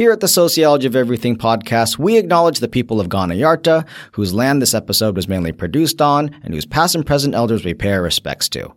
Here at the Sociology of Everything podcast, we acknowledge the people of Kaurna Yarta, whose land this episode was mainly produced on, and whose past and present elders we pay our respects to.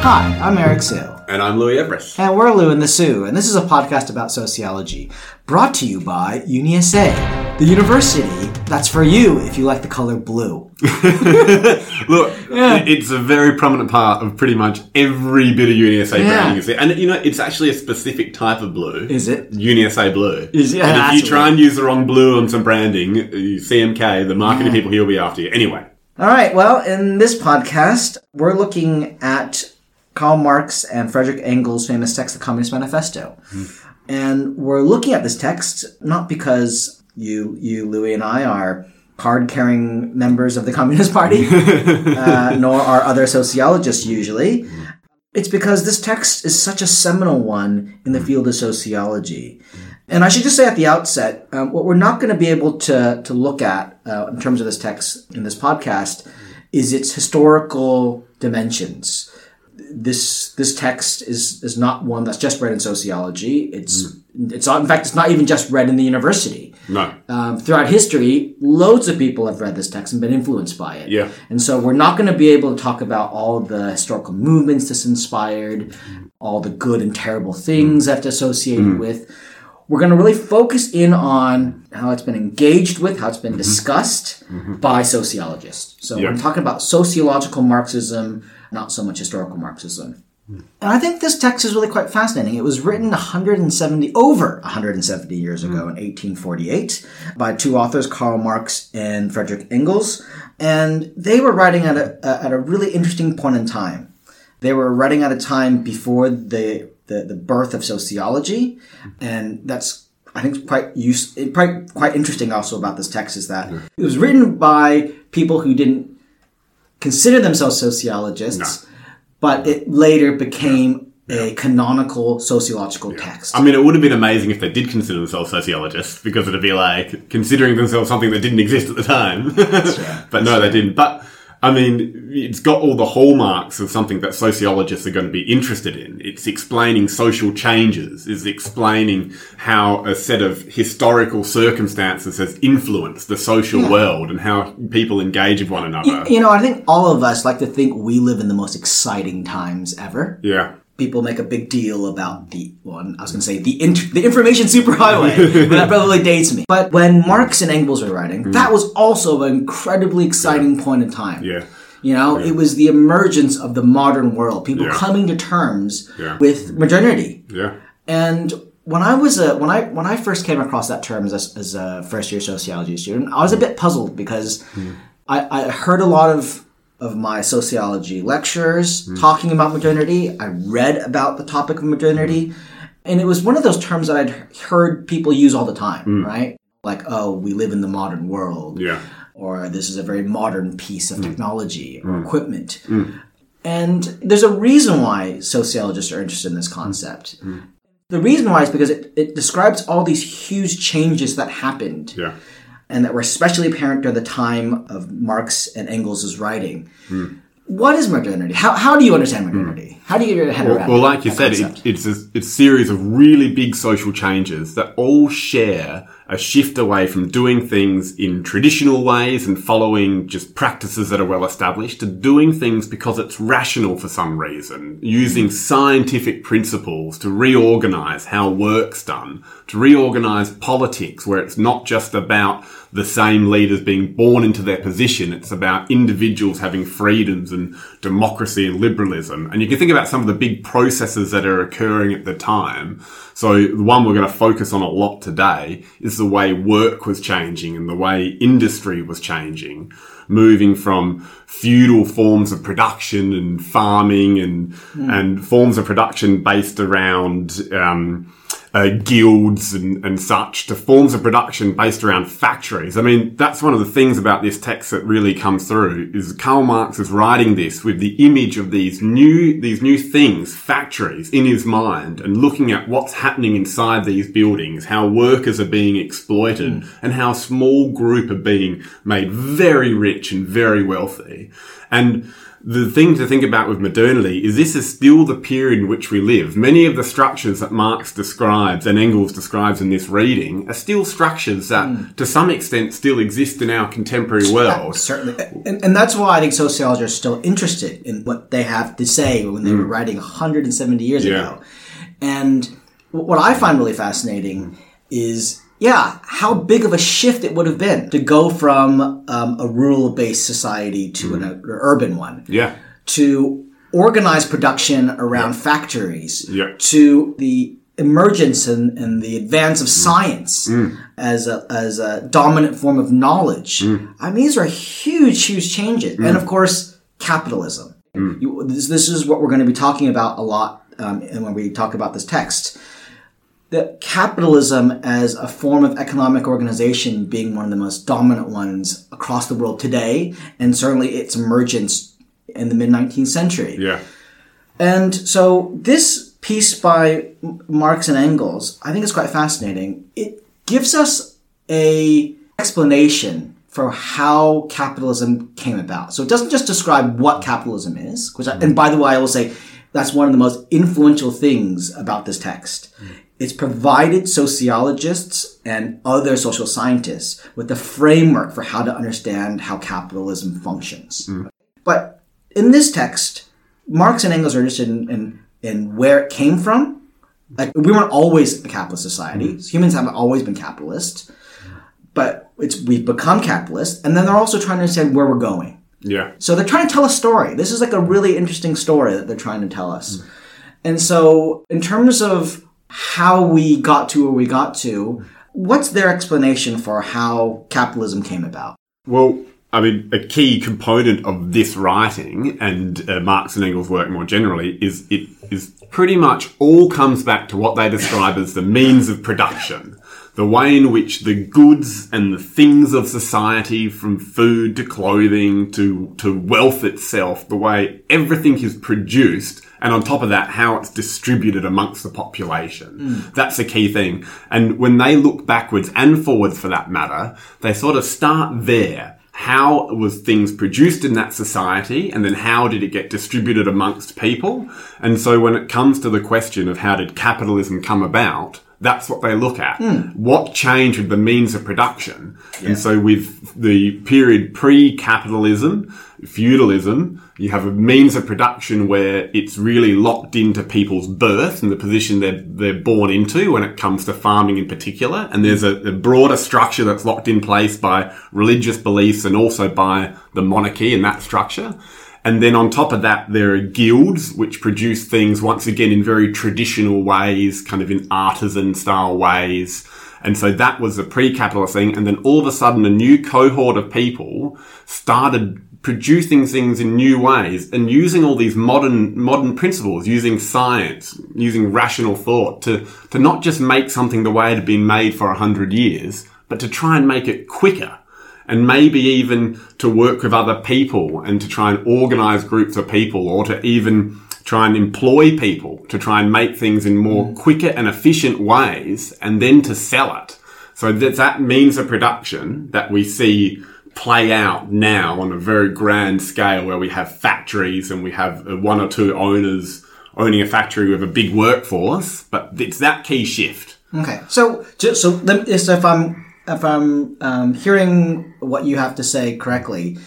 Hi, I'm Eric Hsu. And I'm Louis Everuss. And we're Lou and the Sue, and this is a podcast about sociology, brought to you by UniSA, the university that's for you if you like the color blue. Look, it's a very prominent part of pretty much every bit of UniSA Yeah. branding. you see. And you know, it's actually a specific type of blue. Is it? UniSA blue. Is- yeah, and if you try and use the wrong blue on some branding, CMK, the marketing people here will be after you. Anyway. All right, well, in this podcast, we're looking at Karl Marx and Frederick Engels' famous text, The Communist Manifesto. Hmm. And we're looking at this text not because you, you, Louis, and I are card-carrying members of the Communist Party, uh, nor are other sociologists usually. It's because this text is such a seminal one in the field of sociology. And I should just say at the outset, um, what we're not going to be able to, to look at uh, in terms of this text in this podcast is its historical dimensions. This this text is is not one that's just read in sociology. It's it's not, in fact it's not even just read in the university. No. Um, throughout history, loads of people have read this text and been influenced by it. Yeah. And so we're not going to be able to talk about all the historical movements this inspired, all the good and terrible things mm. that's associated mm. with. We're going to really focus in on how it's been engaged with, how it's been mm-hmm. discussed mm-hmm. by sociologists. So Yeah. we're talking about sociological Marxism, not so much historical Marxism. And I think this text is really quite fascinating. It was written 170, over 170 years ago hmm. in 1848 by two authors, Karl Marx and Frederick Engels. And they were writing at a, at a really interesting point in time. They were writing at a time before the, the, the birth of sociology. Hmm. And that's, I think, quite use, quite, quite interesting also about this text is that it was written by people who didn't consider themselves sociologists, but it later became a canonical sociological text. I mean, it would have been amazing if they did consider themselves sociologists, because it'd be like considering themselves something that didn't exist at the time. but no, they didn't. But I mean, it's got all the hallmarks of something that sociologists are going to be interested in. It's explaining social changes, is explaining how a set of historical circumstances has influenced the social world and how people engage with one another. you know, I think all of us like to think we live in the most exciting times ever. Yeah. People make a big deal about the one. I was going to say the int- the information superhighway, but that probably dates me. But when Marx and Engels were writing, mm. that was also an incredibly exciting point in time. Yeah. You know, it was the emergence of the modern world, people Yeah. coming to terms Yeah. with modernity. Yeah. And when I was a when I when I first came across that term as a, as a first year sociology student, I was a mm. bit puzzled because mm. I, I heard a lot of of my sociology lecturers hmm. talking about modernity. I read about the topic of modernity, hmm. and it was one of those terms that I'd heard people use all the time, hmm. right? Like, oh, we live in the modern world Yeah. or this is a very modern piece of technology or equipment. And there's a reason why sociologists are interested in this concept. The reason why is because it, it describes all these huge changes that happened Yeah. And that were especially apparent during the time of Marx and Engels' writing. What is modernity? How, how do you understand hmm. modernity? How do you get your head around Well, like you said, it, it's a, it's a series of really big social changes that all share a shift away from doing things in traditional ways and following just practices that are well established to doing things because it's rational for some reason, using scientific principles to reorganize how work's done, to reorganize politics where it's not just about the same leaders being born into their position. It's about individuals having freedoms and democracy and liberalism. And you can think about some of the big processes that are occurring at the time. So the one we're going to focus on a lot today is the way work was changing and the way industry was changing. Moving from feudal forms of production and farming and, and forms of production based around, um, uh, guilds and, and such to forms of production based around factories. I mean, that's one of the things about this text that really comes through is Karl Marx is writing this with the image of these new, these new things, factories in his mind and looking at what's happening inside these buildings, how workers are being exploited and how a small group are being made very rich and very wealthy. And the thing to think about with modernity is this is still the period in which we live. Many of the structures that Marx describes and Engels describes in this reading are still structures that, hmm. to some extent, still exist in our contemporary world. Certainly. And, and that's why I think sociologists are still interested in what they have to say when they were hmm. writing 170 years Yeah. ago. And what I find really fascinating hmm. is, yeah, how big of a shift it would have been to go from um, a rural based society to an, an urban one Yeah. to organize production around factories, Yeah. to the emergence and, and the advance of mm. science mm. as a as a dominant form of knowledge. Mm. I mean, these are huge, huge changes, and of course, capitalism. You, this, this is what we're going to be talking about a lot, um, and when we talk about this text. That capitalism as a form of economic organization being one of the most dominant ones across the world today, and certainly its emergence in the mid 19th century. Yeah. And so this piece by Marx and Engels, I think is quite fascinating. It gives us a explanation for how capitalism came about. So it doesn't just describe what capitalism is, which I, and by the way, I will say that's one of the most influential things about this text. It's provided sociologists and other social scientists with the framework for how to understand how capitalism functions. Mm. But in this text, Marx and Engels are interested in, in, in where it came from. Like we weren't always a capitalist society. Mm-hmm. Humans haven't always been capitalist, but it's we've become capitalist, and then they're also trying to understand where we're going. Yeah. So they're trying to tell a story. This is like a really interesting story that they're trying to tell us. Mm-hmm. And so, in terms of how we got to where we got to, what's their explanation for how capitalism came about? Well, I mean, a key component of this writing and uh, Marx and Engels' work more generally is it is pretty much all comes back to what they describe as the means of production. The way in which the goods and the things of society, from food to clothing to, to wealth itself, the way everything is produced, and on top of that, how it's distributed amongst the population. That's a key thing. And when they look backwards and forwards for that matter, they sort of start there. How was things produced in that society and then how did it get distributed amongst people? And so when it comes to the question of how did capitalism come about, that's what they look at. Hmm. What changed with the means of production? And so with the period pre-capitalism, feudalism, you have a means of production where it's really locked into people's birth and the position they're, they're born into when it comes to farming in particular. And there's a, a broader structure that's locked in place by religious beliefs and also by the monarchy and that structure. And then on top of that, there are guilds which produce things once again in very traditional ways, kind of in artisan style ways. And so that was a pre-capitalist thing. And then all of a sudden a new cohort of people started producing things in new ways and using all these modern, modern principles, using science, using rational thought to, to not just make something the way it had been made for a hundred years, but to try and make it quicker and maybe even to work with other people and to try and organize groups of people or to even try and employ people to try and make things in more quicker and efficient ways and then to sell it. So that, that means of production that we see play out now on a very grand scale where we have factories and we have uh, one or two owners owning a factory with a big workforce, but it's that key shift. Okay, so ju- so let me, so if I'm if I'm um, hearing what you have to say correctly,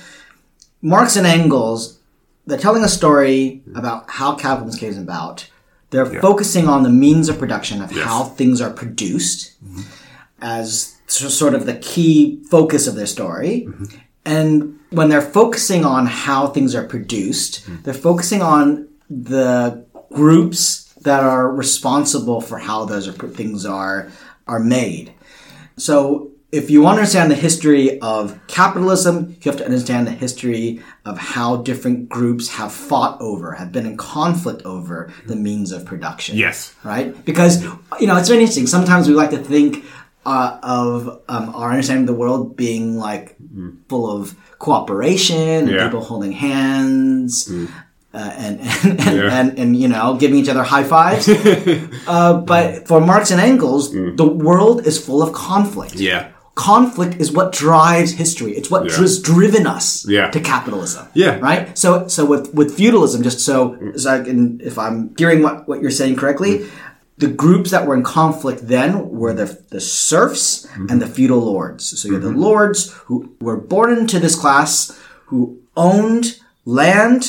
Marx and Engels, they're telling a story about how capitalism came about. They're focusing on the means of production of how things are produced mm-hmm. as sort of the key focus of their story. Mm-hmm. And when they're focusing on how things are produced, mm-hmm. they're focusing on the groups that are responsible for how those are, things are are made. So if you want to understand the history of capitalism, you have to understand the history of how different groups have fought over, have been in conflict over the means of production. Yes. Right? Because, you know, it's very interesting. Sometimes we like to think uh, of um, our understanding of the world being like full of cooperation, and Yeah. people holding hands, uh, and, and, and, Yeah. and, and, you know, giving each other high fives. uh, but for Marx and Engels, the world is full of conflict. Yeah. conflict is what drives history. It's what Yeah. has driven us Yeah. to capitalism. Yeah. Right? So so with with feudalism, just so, so I can, if I'm hearing what, what you're saying correctly, the groups that were in conflict then were the the serfs and the feudal lords. So you're the lords who were born into this class who owned land,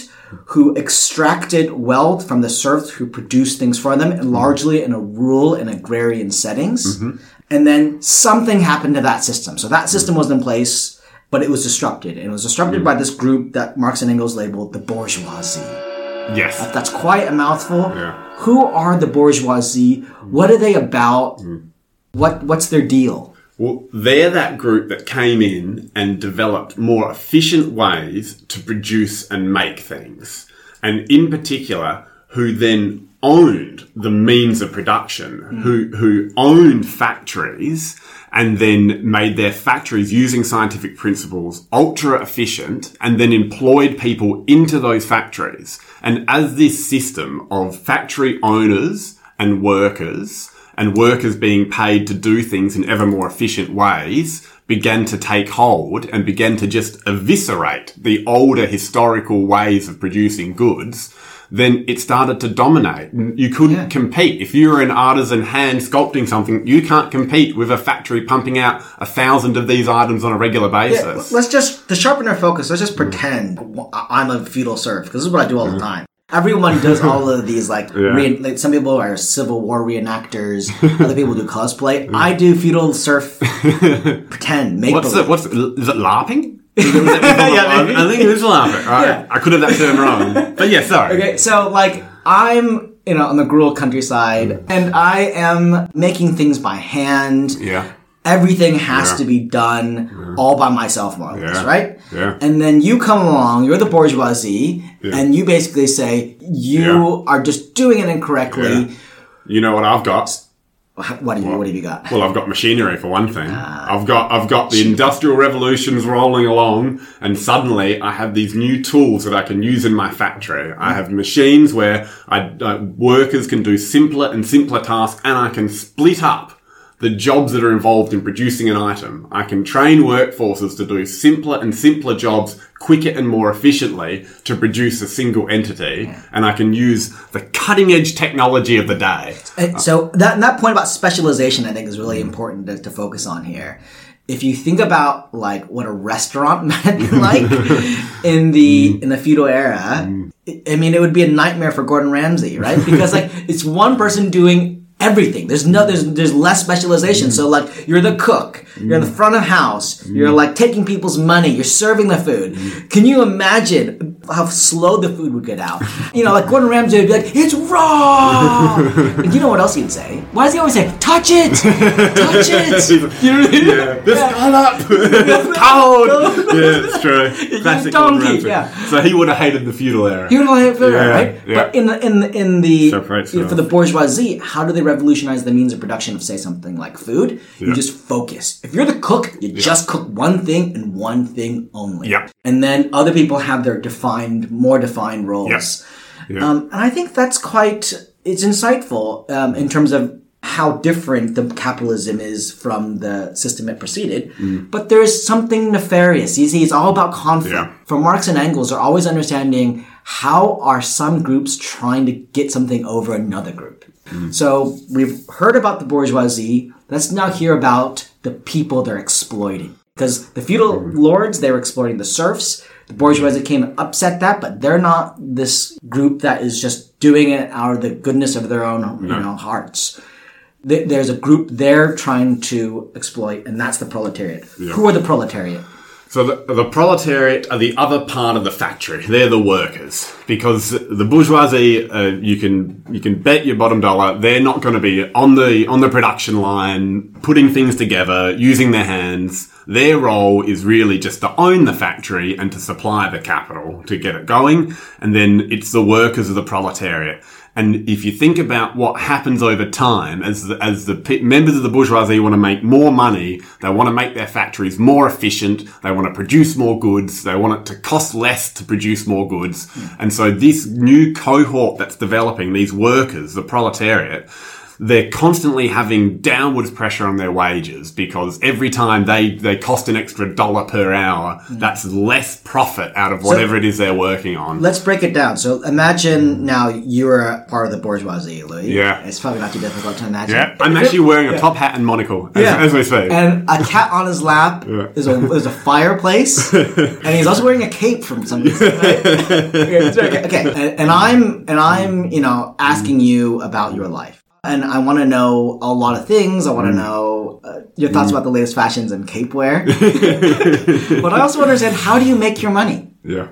who extracted wealth from the serfs who produced things for them, and largely in a rural and agrarian settings. Mm-hmm. And then something happened to that system. So that system mm-hmm. was in place, but it was disrupted. And it was disrupted by this group that Marx and Engels labeled the bourgeoisie. Yes. That's quite a mouthful. Yeah. Who are the bourgeoisie? What are they about? Mm. What what's their deal? Well, they're that group that came in and developed more efficient ways to produce and make things. And in particular, who then owned the means of production, mm. who, who owned factories and then made their factories using scientific principles ultra efficient and then employed people into those factories. And as this system of factory owners and workers and workers being paid to do things in ever more efficient ways began to take hold and began to just eviscerate the older historical ways of producing goods, then it started to dominate. You couldn't compete. If you were an artisan hand sculpting something, you can't compete with a factory pumping out a thousand of these items on a regular basis. Let's just to sharpen our focus. Let's just pretend I'm a feudal serf because this is what I do all the mm-hmm. time. Everyone does all of these like, Yeah. re- like some people are Civil War reenactors. other people do cosplay. I do feudal serf, pretend make What's believe. it? What's is it LARPing? I maybe. I think it is LARPing. Right? Yeah. I could have that term wrong, but yeah, sorry. Okay, so like I'm you know on the rural countryside mm. and I am making things by hand. Yeah. Everything has Yeah. to be done all by myself, more or less, Yeah. right? Yeah. And then you come along, you're the bourgeoisie, and you basically say you Yeah. are just doing it incorrectly. Yeah. You know what I've got? What do you What have you got? Well, I've got machinery for one thing. Ah. I've got I've got the industrial revolutions rolling along, and suddenly I have these new tools that I can use in my factory. I have machines where I uh, workers can do simpler and simpler tasks, and I can split up the jobs that are involved in producing an item. I can train workforces to do simpler and simpler jobs quicker and more efficiently to produce a single entity, and I can use the cutting edge technology of the day. Uh, so that that point about specialization, I think, is really important to, to focus on here. If you think about like what a restaurant meant like in the mm. in the feudal era, mm. I I mean, it would be a nightmare for Gordon Ramsay, right? Because like it's one person doing everything. There's no there's there's less specialization. So like you're the cook, you're in the front of house, you're like taking people's money, you're serving the food. Can you imagine how slow the food would get out? You know, like Gordon Ramsay would be like, "It's raw." and you know what else he'd say? Why does he always say, "Touch it, touch it"? You know what I mean? Yeah, this got up. it's cold. yeah, it's true. Classic Gordon Ramsay. yeah. So he would have hated the feudal era. You know what I mean, Yeah, right? yeah. But in the in the in the Separates you know, for the bourgeoisie, how do they revolutionize the means of production of say something like food? You just focus. If you're the cook, you just cook one thing and one thing only. Yeah. And then other people have their defined, more defined roles. Yeah. Um, and I think that's quite it's insightful um, in terms of how different the capitalism is from the system it preceded. Mm. But there is something nefarious. You see, it's all about conflict. Yeah. For Marx and Engels, are always understanding how are some groups trying to get something over another group. Mm. So we've heard about the bourgeoisie. Let's now hear about the people they're exploiting. Because the feudal mm. lords, they were exploiting the serfs. The bourgeoisie came and upset that, but they're not this group that is just doing it out of the goodness of their own, you know, hearts. There's a group they're trying to exploit, and that's the proletariat. Who are the proletariat? So the, the proletariat are the other part of the factory. They're the workers because the bourgeoisie, uh, you can you can bet your bottom dollar they're not going to be on the on the production line putting things together using their hands. Their role is really just to own the factory and to supply the capital to get it going, and then it's the workers of the proletariat. And if you think about what happens over time, as the, as the pe- members of the bourgeoisie want to make more money, they want to make their factories more efficient, they want to produce more goods, they want it to cost less to produce more goods. And so this new cohort that's developing, these workers, the proletariat, they're constantly having downwards pressure on their wages because every time they, they cost an extra dollar per hour, mm. that's less profit out of whatever it is they're working on. Let's break it down. So imagine now you're a part of the bourgeoisie, Louis. Yeah. It's probably not too difficult to imagine. yeah, I'm actually wearing a top hat and monocle as, Yeah. as we speak. And a cat on his lap is a is a fireplace, and he's also wearing a cape from some reason. Right? okay, okay, okay. And, and I'm and I'm you know asking you about your life, and I want to know a lot of things. I want to mm. know uh, your thoughts mm. about the latest fashions and cape wear, but I also want to understand how do you make your money yeah.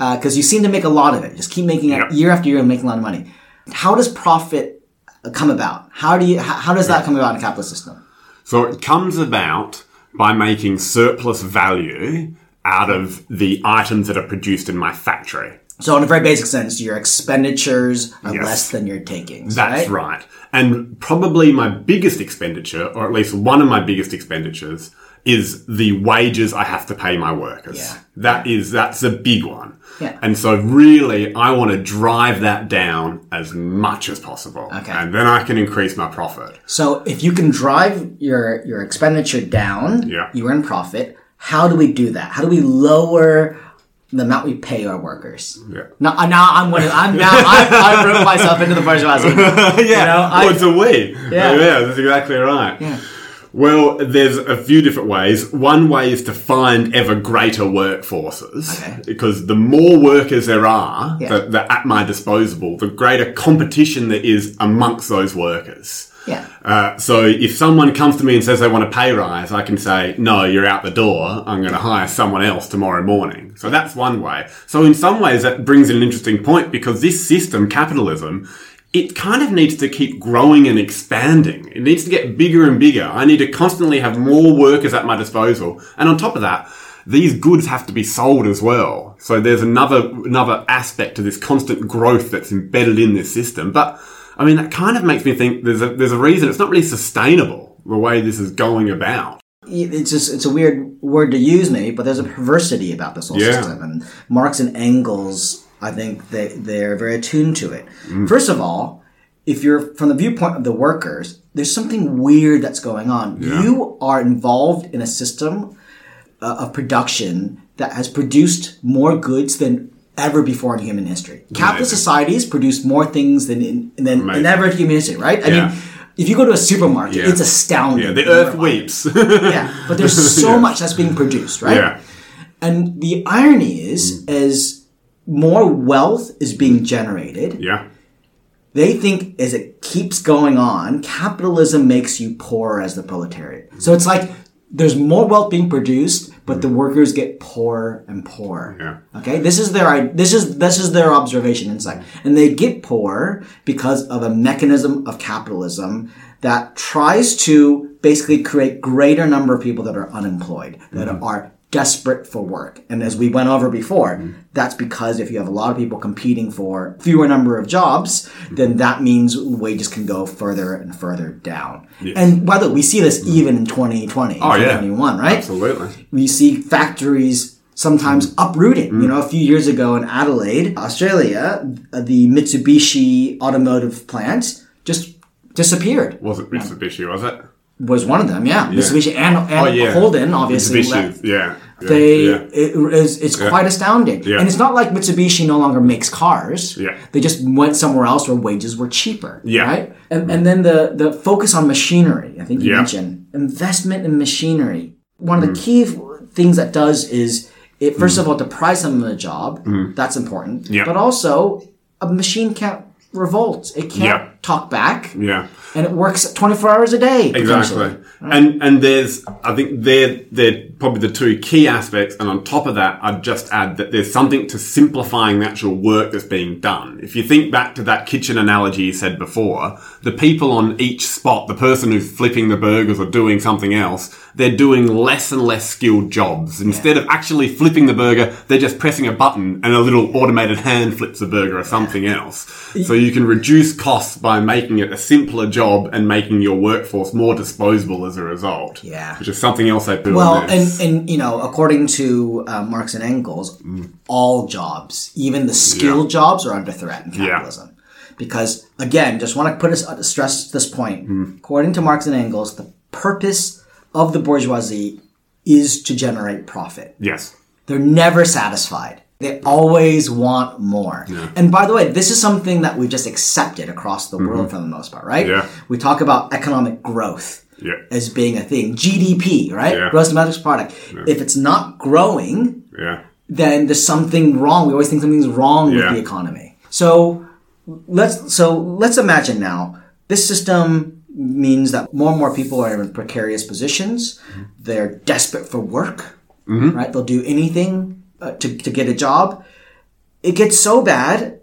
Uh, because you seem to make a lot of it. Just keep making it Yeah. year after year, and making a lot of money. How does profit uh, come about? How do you how, how does that come about in a capitalist system? So it comes about by making surplus value out of the items that are produced in my factory. So, in a very basic sense, your expenditures are Yes. less than your takings. That's right? right. And probably my biggest expenditure, or at least one of my biggest expenditures, is the wages I have to pay my workers. Yeah. That is, that's a big one. Yeah. And so really, I want to drive that down as much as possible. Okay. And then I can increase my profit. So, if you can drive your your expenditure down, Yeah. you earn profit. How do we do that? How do we lower the amount we pay our workers? Yeah. Now, uh, now I'm one of, I'm now I've, I've roped myself into the bourgeoisie. yeah. know, I- well, it's a we. Yeah. Yeah, that's exactly right. Yeah. Well, there's a few different ways. One way is to find ever greater workforces. Okay. Because the more workers there are Yeah. that, that at my disposal, the greater competition there is amongst those workers. Yeah. Uh, so if someone comes to me and says they want a pay rise, I can say, no, you're out the door. I'm going to hire someone else tomorrow morning. So that's one way. So in some ways that brings in an interesting point because this system, capitalism, it kind of needs to keep growing and expanding. It needs to get bigger and bigger. I need to constantly have more workers at my disposal. And on top of that, these goods have to be sold as well. So there's another, another aspect to this constant growth that's embedded in this system. But I mean, that kind of makes me think there's a, there's a reason it's not really sustainable the way this is going about. it's just it's a weird word to use maybe but there's a perversity about this whole Yeah. system and marx and engels i think they they're very attuned to it Mm. first of all if you're from the viewpoint of the workers there's something weird that's going on Yeah. you are involved in a system uh, of production that has produced more goods than ever before in human history capitalist societies produce more things than in, than, than ever in human history right i Yeah. mean if you go to a supermarket, Yeah. it's astounding. Yeah, the earth weeps. yeah, but there's so Yeah. much that's being produced, right? yeah. And the irony is, mm. as more wealth is being generated, Yeah. they think as it keeps going on, capitalism makes you poorer as the proletariat. So it's like there's more wealth being produced, but the workers get poorer and poorer. Yeah. Okay, this is their this is this is their observation insight, and they get poor because of a mechanism of capitalism that tries to basically create greater number of people that are unemployed, that mm-hmm. are desperate for work. And as we went over before, mm-hmm. that's because if you have a lot of people competing for fewer number of jobs, mm-hmm. then that means wages can go further and further down. And by the way, we see this mm-hmm. even in 2020, Oh, yeah. 2021, right? Absolutely. we see factories sometimes uprooting. You know, a few years ago in Adelaide, Australia, uh, the Mitsubishi automotive plant just disappeared. Was it Mitsubishi, was it? Was one of them, yeah. Mitsubishi and, and Oh, yeah. Holden, obviously. Mitsubishi, left. yeah. yeah. They yeah. it is it's quite astounding, Yeah. and it's not like Mitsubishi no longer makes cars. Yeah. they just went somewhere else where wages were cheaper. Yeah. right. And, and then the the focus on machinery. I think you Yeah. Mm. mentioned investment in machinery. One of the key f- things that does is it first of all deprives them of a job. That's important. Mm. Yeah. but also a machine can't revolt. It can't Yeah. Talk back, Yeah. and it works twenty four hours a day. Exactly. And and there's I think they're they're probably the two key aspects and on top of that I'd just add that there's something to simplifying the actual work that's being done. If you think back to that kitchen analogy you said before, the people on each spot, the person who's flipping the burgers or doing something else, they're doing less and less skilled jobs. Instead of actually flipping the burger, they're just pressing a button and a little automated hand flips the burger or something else. So you can reduce costs by making it a simpler job and making your workforce more disposable as a result. Yeah. Which is something else I put Well, and, and you know, according to uh, Marx and Engels, all jobs, even the skilled jobs, are under threat in Yeah. capitalism Because again, just want to put us uh, stress this point. According to Marx and Engels, the purpose of the bourgeoisie is to generate profit. Yes. They're never satisfied. They always want more. And by the way, this is something that we've just accepted across the world mm-hmm. for the most part, right? Yeah. We talk about economic growth Yeah. as being a thing. GDP, right? Yeah. Gross domestic product. If it's not growing, Yeah. then there's something wrong. We always think something's wrong Yeah. with the economy. So let's so let's imagine now this system means that more and more people are in precarious positions. Mm-hmm. They're desperate for work, mm-hmm. right? They'll do anything uh, to to get a job. It gets so bad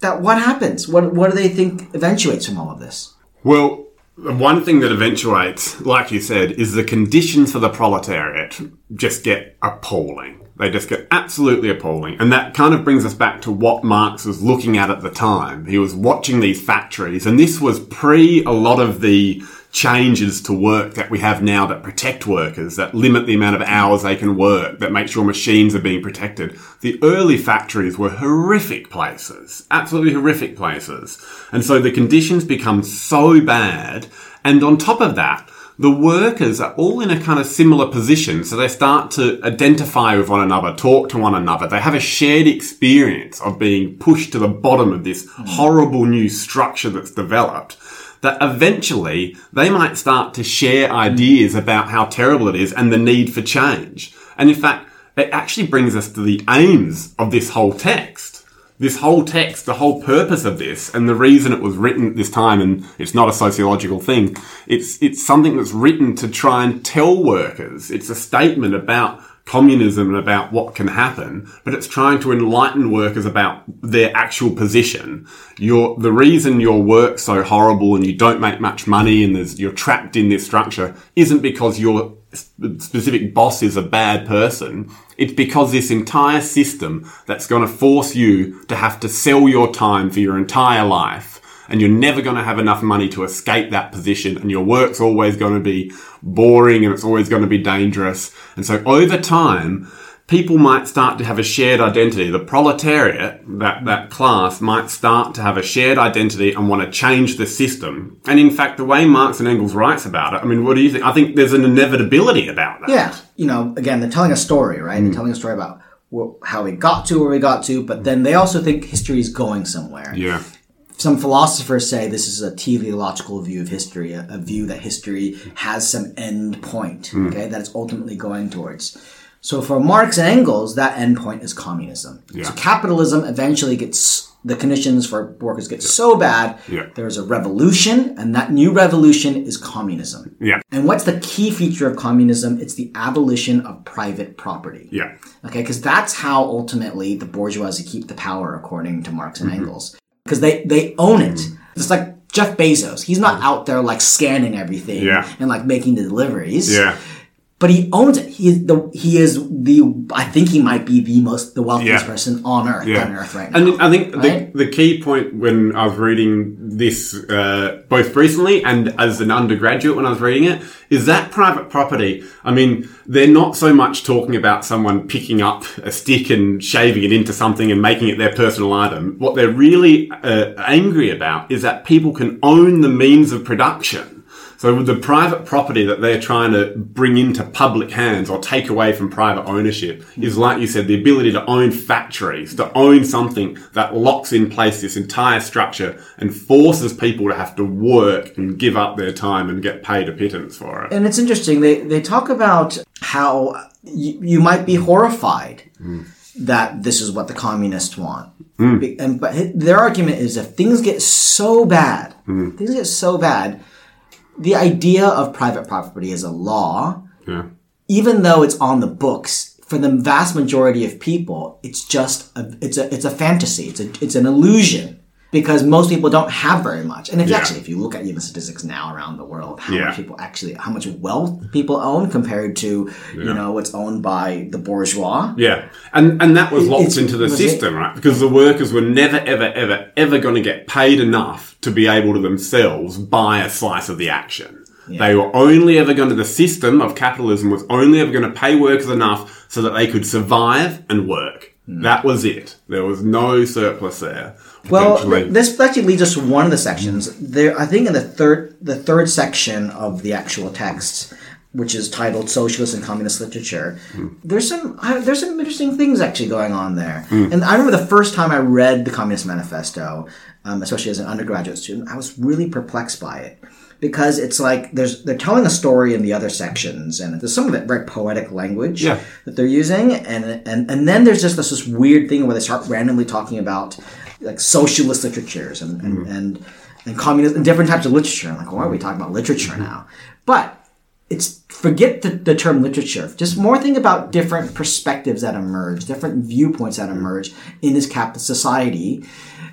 that what happens? What what do they think eventuates from all of this? Well, one thing that eventuates, like you said, is the conditions for the proletariat just get appalling. They just get absolutely appalling. And that kind of brings us back to what Marx was looking at at the time. He was watching these factories, and this was pre a lot of the changes to work that we have now that protect workers, that limit the amount of hours they can work, that make sure machines are being protected. The early factories were horrific places, absolutely horrific places. And so the conditions become so bad. And on top of that, the workers are all in a kind of similar position. So they start to identify with one another, talk to one another. They have a shared experience of being pushed to the bottom of this horrible new structure that's developed that eventually they might start to share ideas about how terrible it is and the need for change. And in fact, it actually brings us to the aims of this whole text. This whole text, the whole purpose of this, and the reason it was written at this time, and it's not a sociological thing, it's, it's something that's written to try and tell workers. It's a statement about communism about what can happen, but it's trying to enlighten workers about their actual position. Your, the reason your work's so horrible and you don't make much money and you're trapped in this structure isn't because your specific boss is a bad person. It's because this entire system that's going to force you to have to sell your time for your entire life and you're never going to have enough money to escape that position and your work's always going to be boring and it's always going to be dangerous. And so over time, people might start to have a shared identity. The proletariat, that, that class, might start to have a shared identity and want to change the system. And in fact, the way Marx and Engels writes about it, I mean, what do you think? I think there's an inevitability about that. Yeah, you know, again, they're telling a story, right? They're mm. telling a story about how we got to where we got to, but then they also think history is going somewhere. Yeah. Some philosophers say this is a teleological view of history, a, a view that history has some end point, hmm. okay, that it's ultimately going towards. So for Marx and Engels, that end point is communism. Yeah. So capitalism eventually gets the conditions for workers get so bad, Yeah. there's a revolution, and that new revolution is communism. Yeah. And what's the key feature of communism? It's the abolition of private property. Yeah. Okay, because that's how ultimately the bourgeoisie keep the power, according to Marx and mm-hmm. Engels. Because they, they own it. Mm-hmm. It's like Jeff Bezos. He's not mm-hmm. out there like scanning everything Yeah. and like making the deliveries. Yeah. But he owns it. He is the he is the I think he might be the most the wealthiest Yeah. person on earth Yeah. on earth right now. And I think right? the, the key point when I was reading this, uh, both recently and as an undergraduate when I was reading it, is that private property. I mean, they're not so much talking about someone picking up a stick and shaving it into something and making it their personal item. What they're really uh, angry about is that people can own the means of production. So the private property that they're trying to bring into public hands or take away from private ownership is like you said, the ability to own factories, to own something that locks in place this entire structure and forces people to have to work and give up their time and get paid a pittance for it. and it's interesting. They they talk about how you, you might be horrified hmm. that this is what the communists want. Hmm. Be- And but their argument is if things get so bad, hmm. things get so bad, the idea of private property as a law, Yeah. even though it's on the books, for the vast majority of people, it's just a, it's a it's a fantasy. It's a it's an illusion because most people don't have very much. And if you Yeah. actually if you look at even statistics now around the world, how Yeah. much people actually how much wealth people own compared to you know what's owned by the bourgeois. Yeah, and and that was locked It's- into the was it- system, right? Because the workers were never, ever, ever, ever going to get paid enough to be able to themselves buy a slice of the action. They were only ever going to the system of capitalism was only ever going to pay workers enough so that they could survive and work. Hmm. That was it. There was no surplus there. Well, this actually leads us to one of the sections. There, I think in the third, the third section of the actual text, which is titled "Socialist and Communist Literature," there's some I, there's some interesting things actually going on there. And I remember the first time I read the Communist Manifesto, um, especially as an undergraduate student, I was really perplexed by it because it's like there's they're telling a story in the other sections, and there's some of it very poetic language Yeah. that they're using, and and and then there's just this, this weird thing where they start randomly talking about like socialist literatures and and mm-hmm. and, and communist and different types of literature. I'm like, why are we talking about literature mm-hmm. now? But it's forget the, the term literature. Just more think about different perspectives that emerge, different viewpoints that mm-hmm. emerge in this capitalist society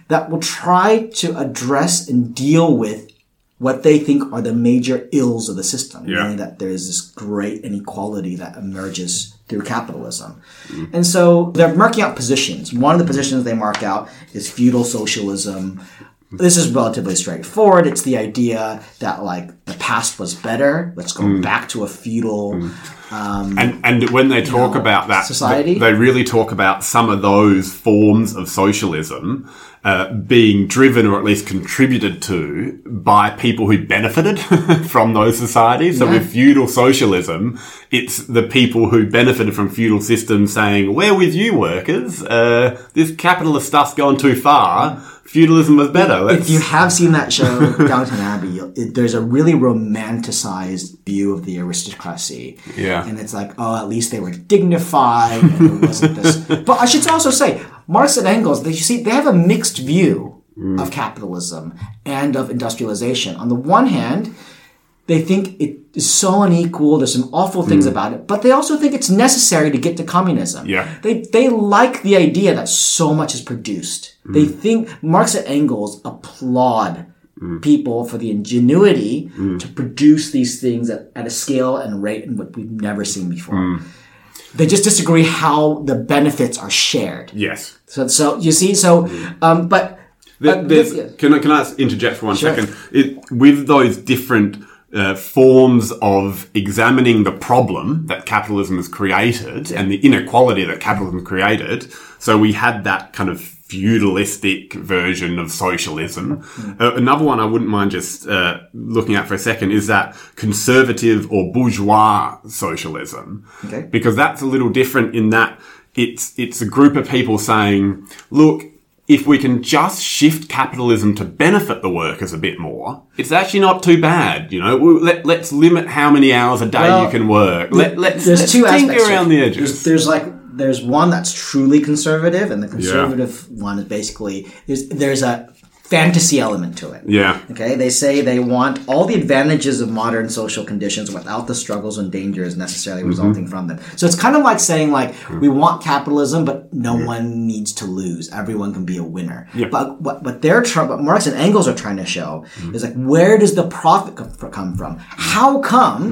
that will try to address and deal with what they think are the major ills of the system. Yeah. Meaning that there is this great inequality that emerges through capitalism. And so they're marking out positions. One of the positions they mark out is feudal socialism. This is relatively straightforward. It's the idea that like the past was better. Let's go mm. back to a feudal mm. um, And and when they talk know, about that, society? they really talk about some of those forms of socialism uh, being driven or at least contributed to by people who benefited from those societies. So Yeah. with feudal socialism, it's the people who benefited from feudal systems saying, "We're with you, workers. Uh, this capitalist stuff's gone too far. Feudalism was better." If Let's- you have seen that show, Downton Abbey, it, there's a really romanticized view of the aristocracy. Yeah. And it's like, oh, at least they were dignified and there wasn't this. But I should also say, Marx and Engels, they, you see, they have a mixed view mm. of capitalism and of industrialization. On the one hand, they think it is so unequal. There's some awful things mm. about it, but they also think it's necessary to get to communism. Yeah. They they like the idea that so much is produced. Mm. They think Marx and Engels applaud people for the ingenuity to produce these things at, at a scale and rate in what we've never seen before. They just disagree how the benefits are shared. yes. So, so you see, so, um, but uh, yeah. can, I, can I interject for one Sure. second? It, with those different uh, forms of examining the problem that capitalism has created and the inequality that capitalism created, so we had that kind of feudalistic version of socialism. Mm-hmm. Uh, another one I wouldn't mind just uh, looking at for a second is that conservative or bourgeois socialism, Okay. because that's a little different in that it's it's a group of people saying, look, if we can just shift capitalism to benefit the workers a bit more, it's actually not too bad. You know, let, let's limit how many hours a day Well, you can work. Let, let's, there's let's two tinker aspects around the edges. There's, there's like there's one that's truly conservative, and the conservative one is basically there's there's a fantasy element to it. yeah. Okay, they say they want all the advantages of modern social conditions without the struggles and dangers necessarily Mm-hmm. resulting from them. So it's kind of like saying like Mm. we want capitalism, but no one needs to lose. Everyone can be a winner. Yeah. But what what they're what Marx and Engels are trying to show Mm. is like where does the profit come come from? How come?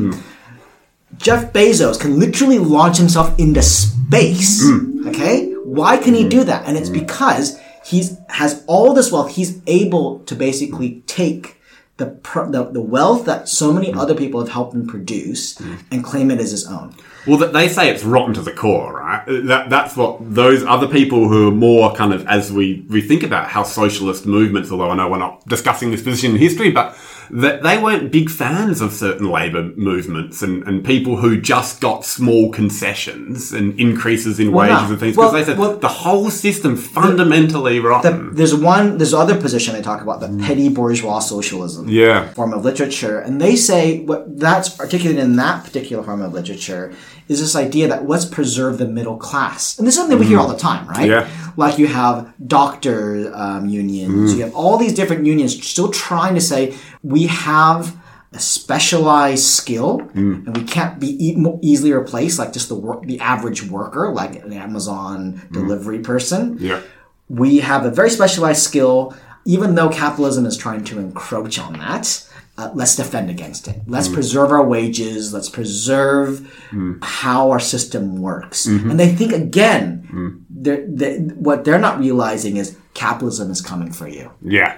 Mm. Jeff Bezos can literally launch himself into space. Mm. Okay? Why can he do that? And it's because he's has all this wealth. He's able to basically take the, the the wealth that so many Mm. other people have helped him produce and claim it as his own. Well, they say it's rotten to the core, right? That that's what those other people who are more kind of as we we think about how socialist movements. Although I know we're not discussing this position in history, but that they weren't big fans of certain labour movements and, and people who just got small concessions and increases in Well, no. wages and things because Well, they said well, the whole system fundamentally rotten. There's one. There's other position they talk about the petty bourgeois socialism. Yeah. form of literature, and they say what that's articulated in that particular form of literature is this idea that let's preserve the middle class, and this is something we hear all the time, right? Yeah. Like you have doctor um, unions, you have all these different unions still trying to say we have a specialized skill mm. and we can't be e- easily replaced like just the work, the average worker, like an Amazon mm. delivery person yeah. we have a very specialized skill. Even though capitalism is trying to encroach on that, uh, let's defend against it. Let's mm. preserve our wages. Let's preserve how our system works. Mm-hmm. And they think again, they're, they, what they're not realizing is capitalism is coming for you. Yeah.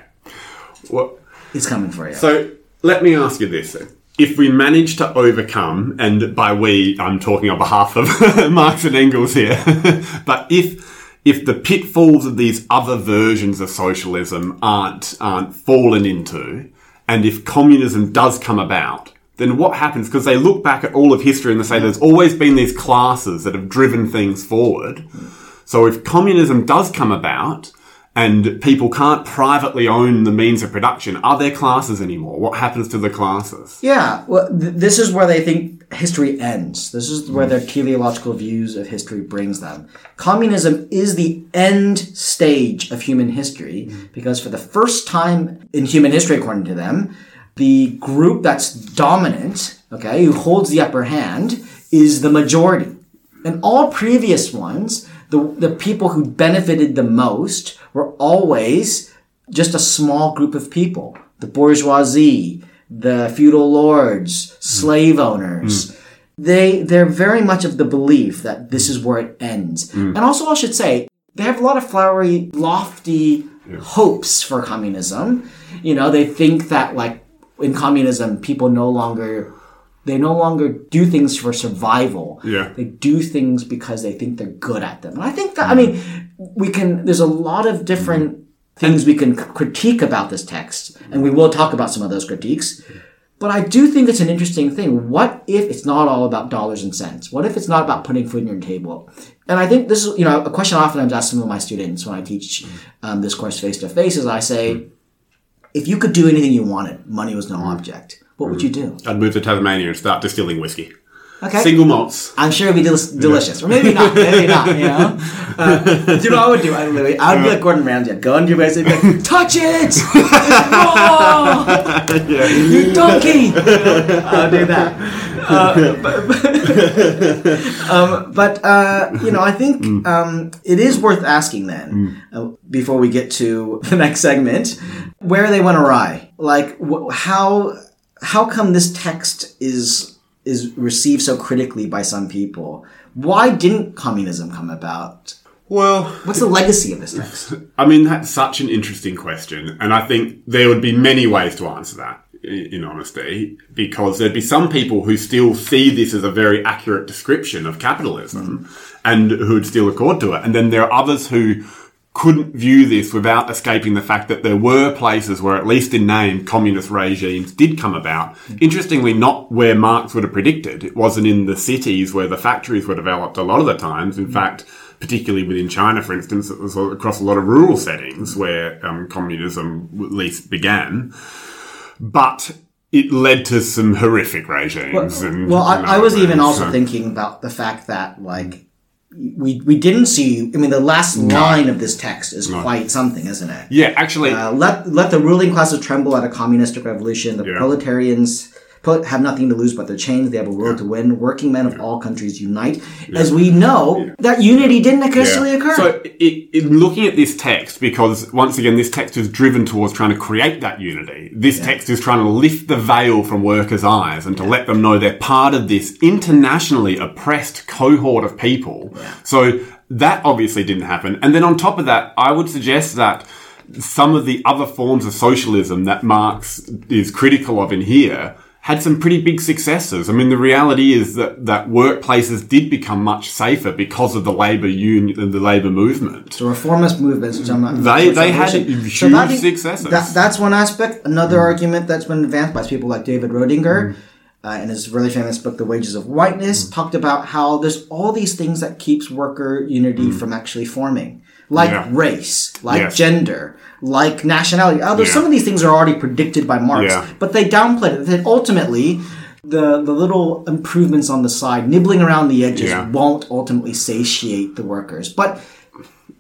Well, It's coming for you. So let me ask you this then. If we manage to overcome, and by we, I'm talking on behalf of Marx and Engels here, but if if the pitfalls of these other versions of socialism aren't aren't fallen into, and if communism does come about, then what happens? Because they look back at all of history and they say there's always been these classes that have driven things forward. So if communism does come about and people can't privately own the means of production, are there classes anymore? What happens to the classes? Yeah, well, th- this is where they think history ends. This is where mm. their teleological views of history brings them. Communism is the end stage of human history mm. because for the first time in human history, according to them, the group that's dominant, okay, who holds the upper hand, is the majority. And all previous ones, the, the people who benefited the most were always just a small group of people. The bourgeoisie, the feudal lords, mm. slave owners. Mm. They, they're very much of the belief that this is where it ends. Mm. And also I should say, they have a lot of flowery, lofty hopes for communism. You know, they think that like in communism, people no longer they no longer do things for survival. Yeah. They do things because they think they're good at them. And I think that I mean, we can there's a lot of different things we can critique about this text, and we will talk about some of those critiques. But I do think it's an interesting thing. What if it's not all about dollars and cents? What if it's not about putting food on your table? And I think this is, you know, a question I oftentimes ask some of my students when I teach um, this course face to face is I say, if you could do anything you wanted, money was no object, what would you do? I'd move to Tasmania and start distilling whiskey. Okay. Single malts. I'm sure it'd be del- delicious, or maybe not. Maybe not. You know. Uh, do you know what I would do? I would, I would be like Gordon Ramsay. I'd go into your base and be like, "Touch it! Raw! You donkey!" I'll do that. Uh, but, um, but uh, you know, I think um, it is worth asking then uh, before we get to the next segment where they went awry. Like, wh- how how come this text is is received so critically by some people? Why didn't communism come about? Well, What's the legacy of this text? I mean, that's such an interesting question. And I think there would be many ways to answer that, in honesty, because there'd be some people who still see this as a very accurate description of capitalism mm-hmm. and who'd still accord to it. And then there are others who couldn't view this without escaping the fact that there were places where, at least in name, communist regimes did come about. Interestingly, not where Marx would have predicted. It wasn't in the cities where the factories were developed a lot of the times. In fact, particularly within China, for instance, it was across a lot of rural settings where um, communism at least began. But it led to some horrific regimes. and, Well, and I, I was even also so- thinking about the fact that like we we didn't see. I mean, the last line of this text is quite something, isn't it? Yeah, actually, Uh, let let the ruling classes tremble at a communistic revolution. The Yeah. proletarians pro- have nothing to lose but their chains. They have a world to win. Working men of all countries unite. As we know, that unity didn't necessarily occur. So, it, in looking at this text, because once again, this text is driven towards trying to create that unity. This text is trying to lift the veil from workers' eyes and to let them know they're part of this internationally oppressed cohort of people. So that obviously didn't happen. And then on top of that, I would suggest that some of the other forms of socialism that Marx is critical of in here had some pretty big successes. I mean, the reality is that, that workplaces did become much safer because of the labor union, the labor movement. the reformist movements, which I'm not. They- they had So huge that- successes. That, that's one aspect. Another argument that's been advanced by people like David Roediger. Mm-hmm. Uh, in his really famous book, *The Wages of Whiteness*, mm-hmm. talked about how there's all these things that keeps worker unity mm-hmm. from actually forming, like Yeah. race, like Yes. gender, like nationality. Although Yeah. some of these things are already predicted by Marx, Yeah. but they downplayed it. That ultimately, the the little improvements on the side, nibbling around the edges, won't ultimately satiate the workers. But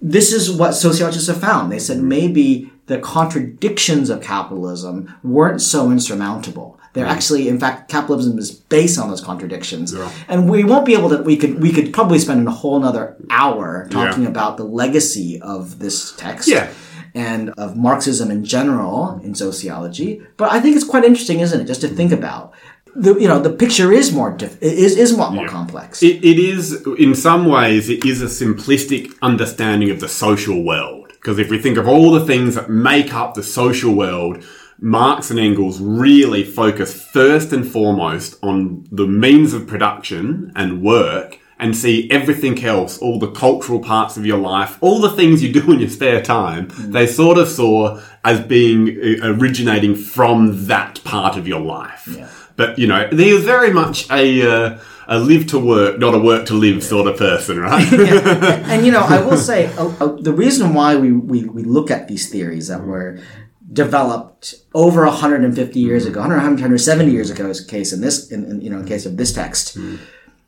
this is what sociologists have found. They said maybe the contradictions of capitalism weren't so insurmountable. They're actually, in fact, capitalism is based on those contradictions, and we won't be able to. We could we could probably spend a whole another hour talking Yeah. about the legacy of this text. Yeah. And of Marxism in general in sociology, but I think it's quite interesting, isn't it? Just to mm-hmm. think about, the you know the picture is more diff- is is more, more complex. It, it is, in some ways, it is a simplistic understanding of the social world. Because if we think of all the things that make up the social world, Marx and Engels really focus first and foremost on the means of production and work and see everything else, all the cultural parts of your life, all the things you do in your spare time, they sort of saw as being uh, originating from that part of your life. Yeah. But, you know, he was very much a, uh, a live to work, not a work to live sort of person, right? and you know, I will say uh, uh, the reason why we, we, we look at these theories that were developed over 150 years ago, 100, 170 years ago, is case in this, in, in you know, in case of this text,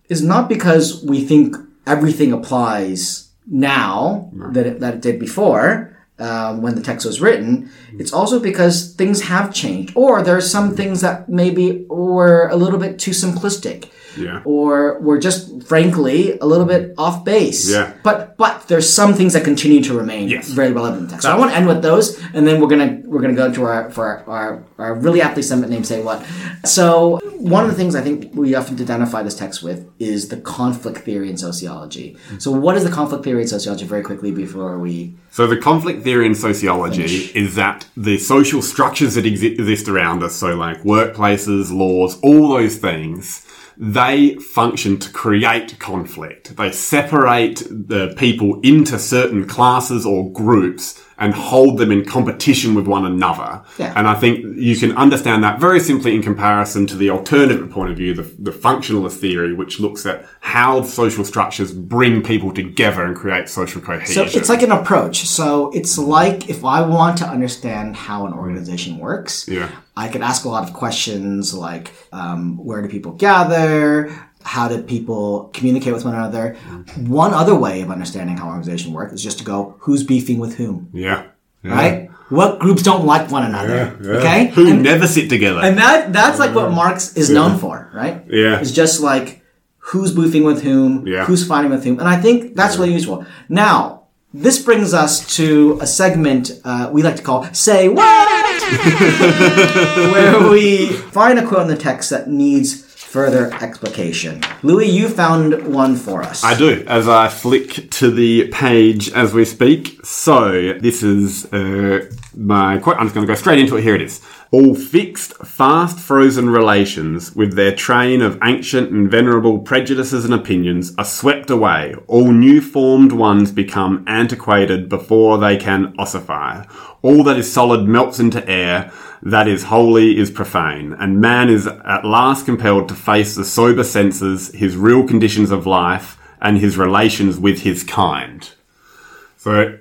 is not because we think everything applies now that it, that it did before. Um, when the text was written, it's also because things have changed, or there are some things that maybe were a little bit too simplistic yeah. or we're just frankly a little bit off base. Yeah. But but there's some things that continue to remain Yes. very relevant in text. So I want to end with those, and then we're gonna we're gonna go to our for our, our, our really aptly summoned name say what. So one of the things I think we often identify this text with is the conflict theory in sociology. So what is the conflict theory in sociology? Very quickly before we So the conflict theory in sociology is that the social structures that exi- exist around us, so like workplaces, laws, all those things, they function to create conflict. They separate the people into certain classes or groups and hold them in competition with one another. Yeah. And I think you can understand that very simply in comparison to the alternative point of view, the, the functionalist theory, which looks at how social structures bring people together and create social cohesion. So it's like an approach. So it's like if I want to understand how an organization works, Yeah. I could ask a lot of questions like um, where do people gather? How do people communicate with one another? One other way of understanding how organization works is just to go, who's beefing with whom, Yeah. Yeah. right? What groups don't like one another? Yeah. Okay? Who And- never sit together. and that that's like what Marx is known for, right? Yeah. It's just like who's beefing with whom, Yeah. who's fighting with whom, and I think that's really useful. Now, this brings us to a segment uh, we like to call "Say What," where we find a quote in the text that needs further explication. Louis, you found one for us. I do, as I flick to the page as we speak. So, this is uh, my quote. I'm just going to go straight into it. Here it is. All fixed, fast frozen relations with their train of ancient and venerable prejudices and opinions are swept away. All new formed ones become antiquated before they can ossify. All that is solid melts into air. That is holy is profane, and man is at last compelled to face the sober senses, his real conditions of life, and his relations with his kind. So,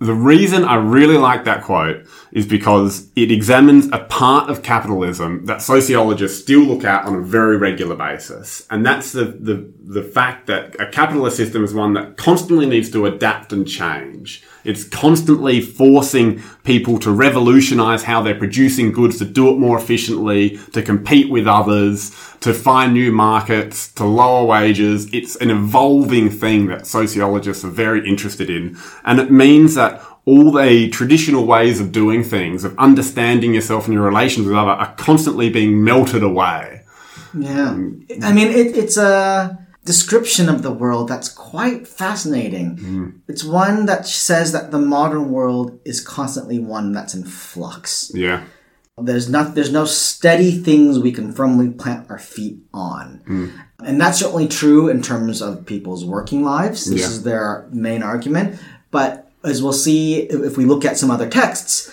the reason I really like that quote is because it examines a part of capitalism that sociologists still look at on a very regular basis. And that's the, the, the fact that a capitalist system is one that constantly needs to adapt and change. It's constantly forcing people to revolutionize how they're producing goods, to do it more efficiently, to compete with others, to find new markets, to lower wages. It's an evolving thing that sociologists are very interested in. And it means that all the traditional ways of doing things, of understanding yourself and your relations with other are constantly being melted away. Yeah. Um, I mean, it, it's a description of the world that's quite fascinating. Hmm. It's one that says that the modern world is constantly one that's in flux. Yeah. There's not, there's no steady things we can firmly plant our feet on. Hmm. And that's certainly true in terms of people's working lives. This Yeah. is their main argument. But as we'll see, if we look at some other texts,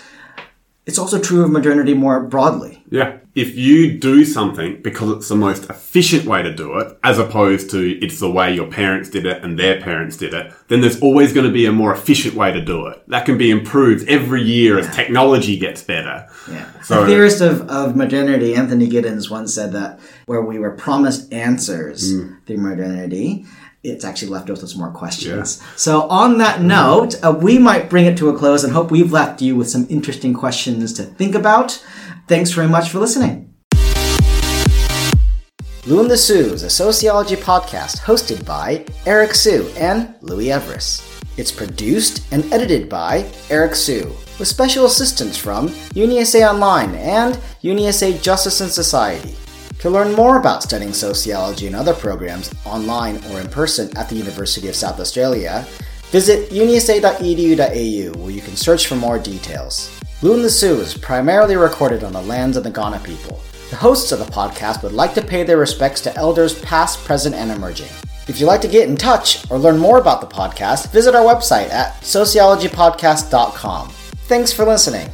it's also true of modernity more broadly. Yeah. If you do something because it's the most efficient way to do it, as opposed to it's the way your parents did it and their parents did it, then there's always going to be a more efficient way to do it. That can be improved every year as technology gets better. Yeah. So- a theorist of, of modernity, Anthony Giddens, once said that where we were promised answers hmm. through modernity, it's actually left us with some more questions. So, on that note, uh, we might bring it to a close and hope we've left you with some interesting questions to think about. Thanks very much for listening. Lou and the Sue is a sociology podcast hosted by Eric Hsu and Louis Everuss. It's produced and edited by Eric Hsu, with special assistance from UniSA Online and UniSA Justice and Society. To learn more about studying sociology and other programs online or in person at the University of South Australia, visit unisa.edu.au where you can search for more details. Lou and the Sioux is primarily recorded on the lands of the Kaurna people. The hosts of the podcast would like to pay their respects to elders past, present, and emerging. If you'd like to get in touch or learn more about the podcast, visit our website at sociologypodcast.com. Thanks for listening.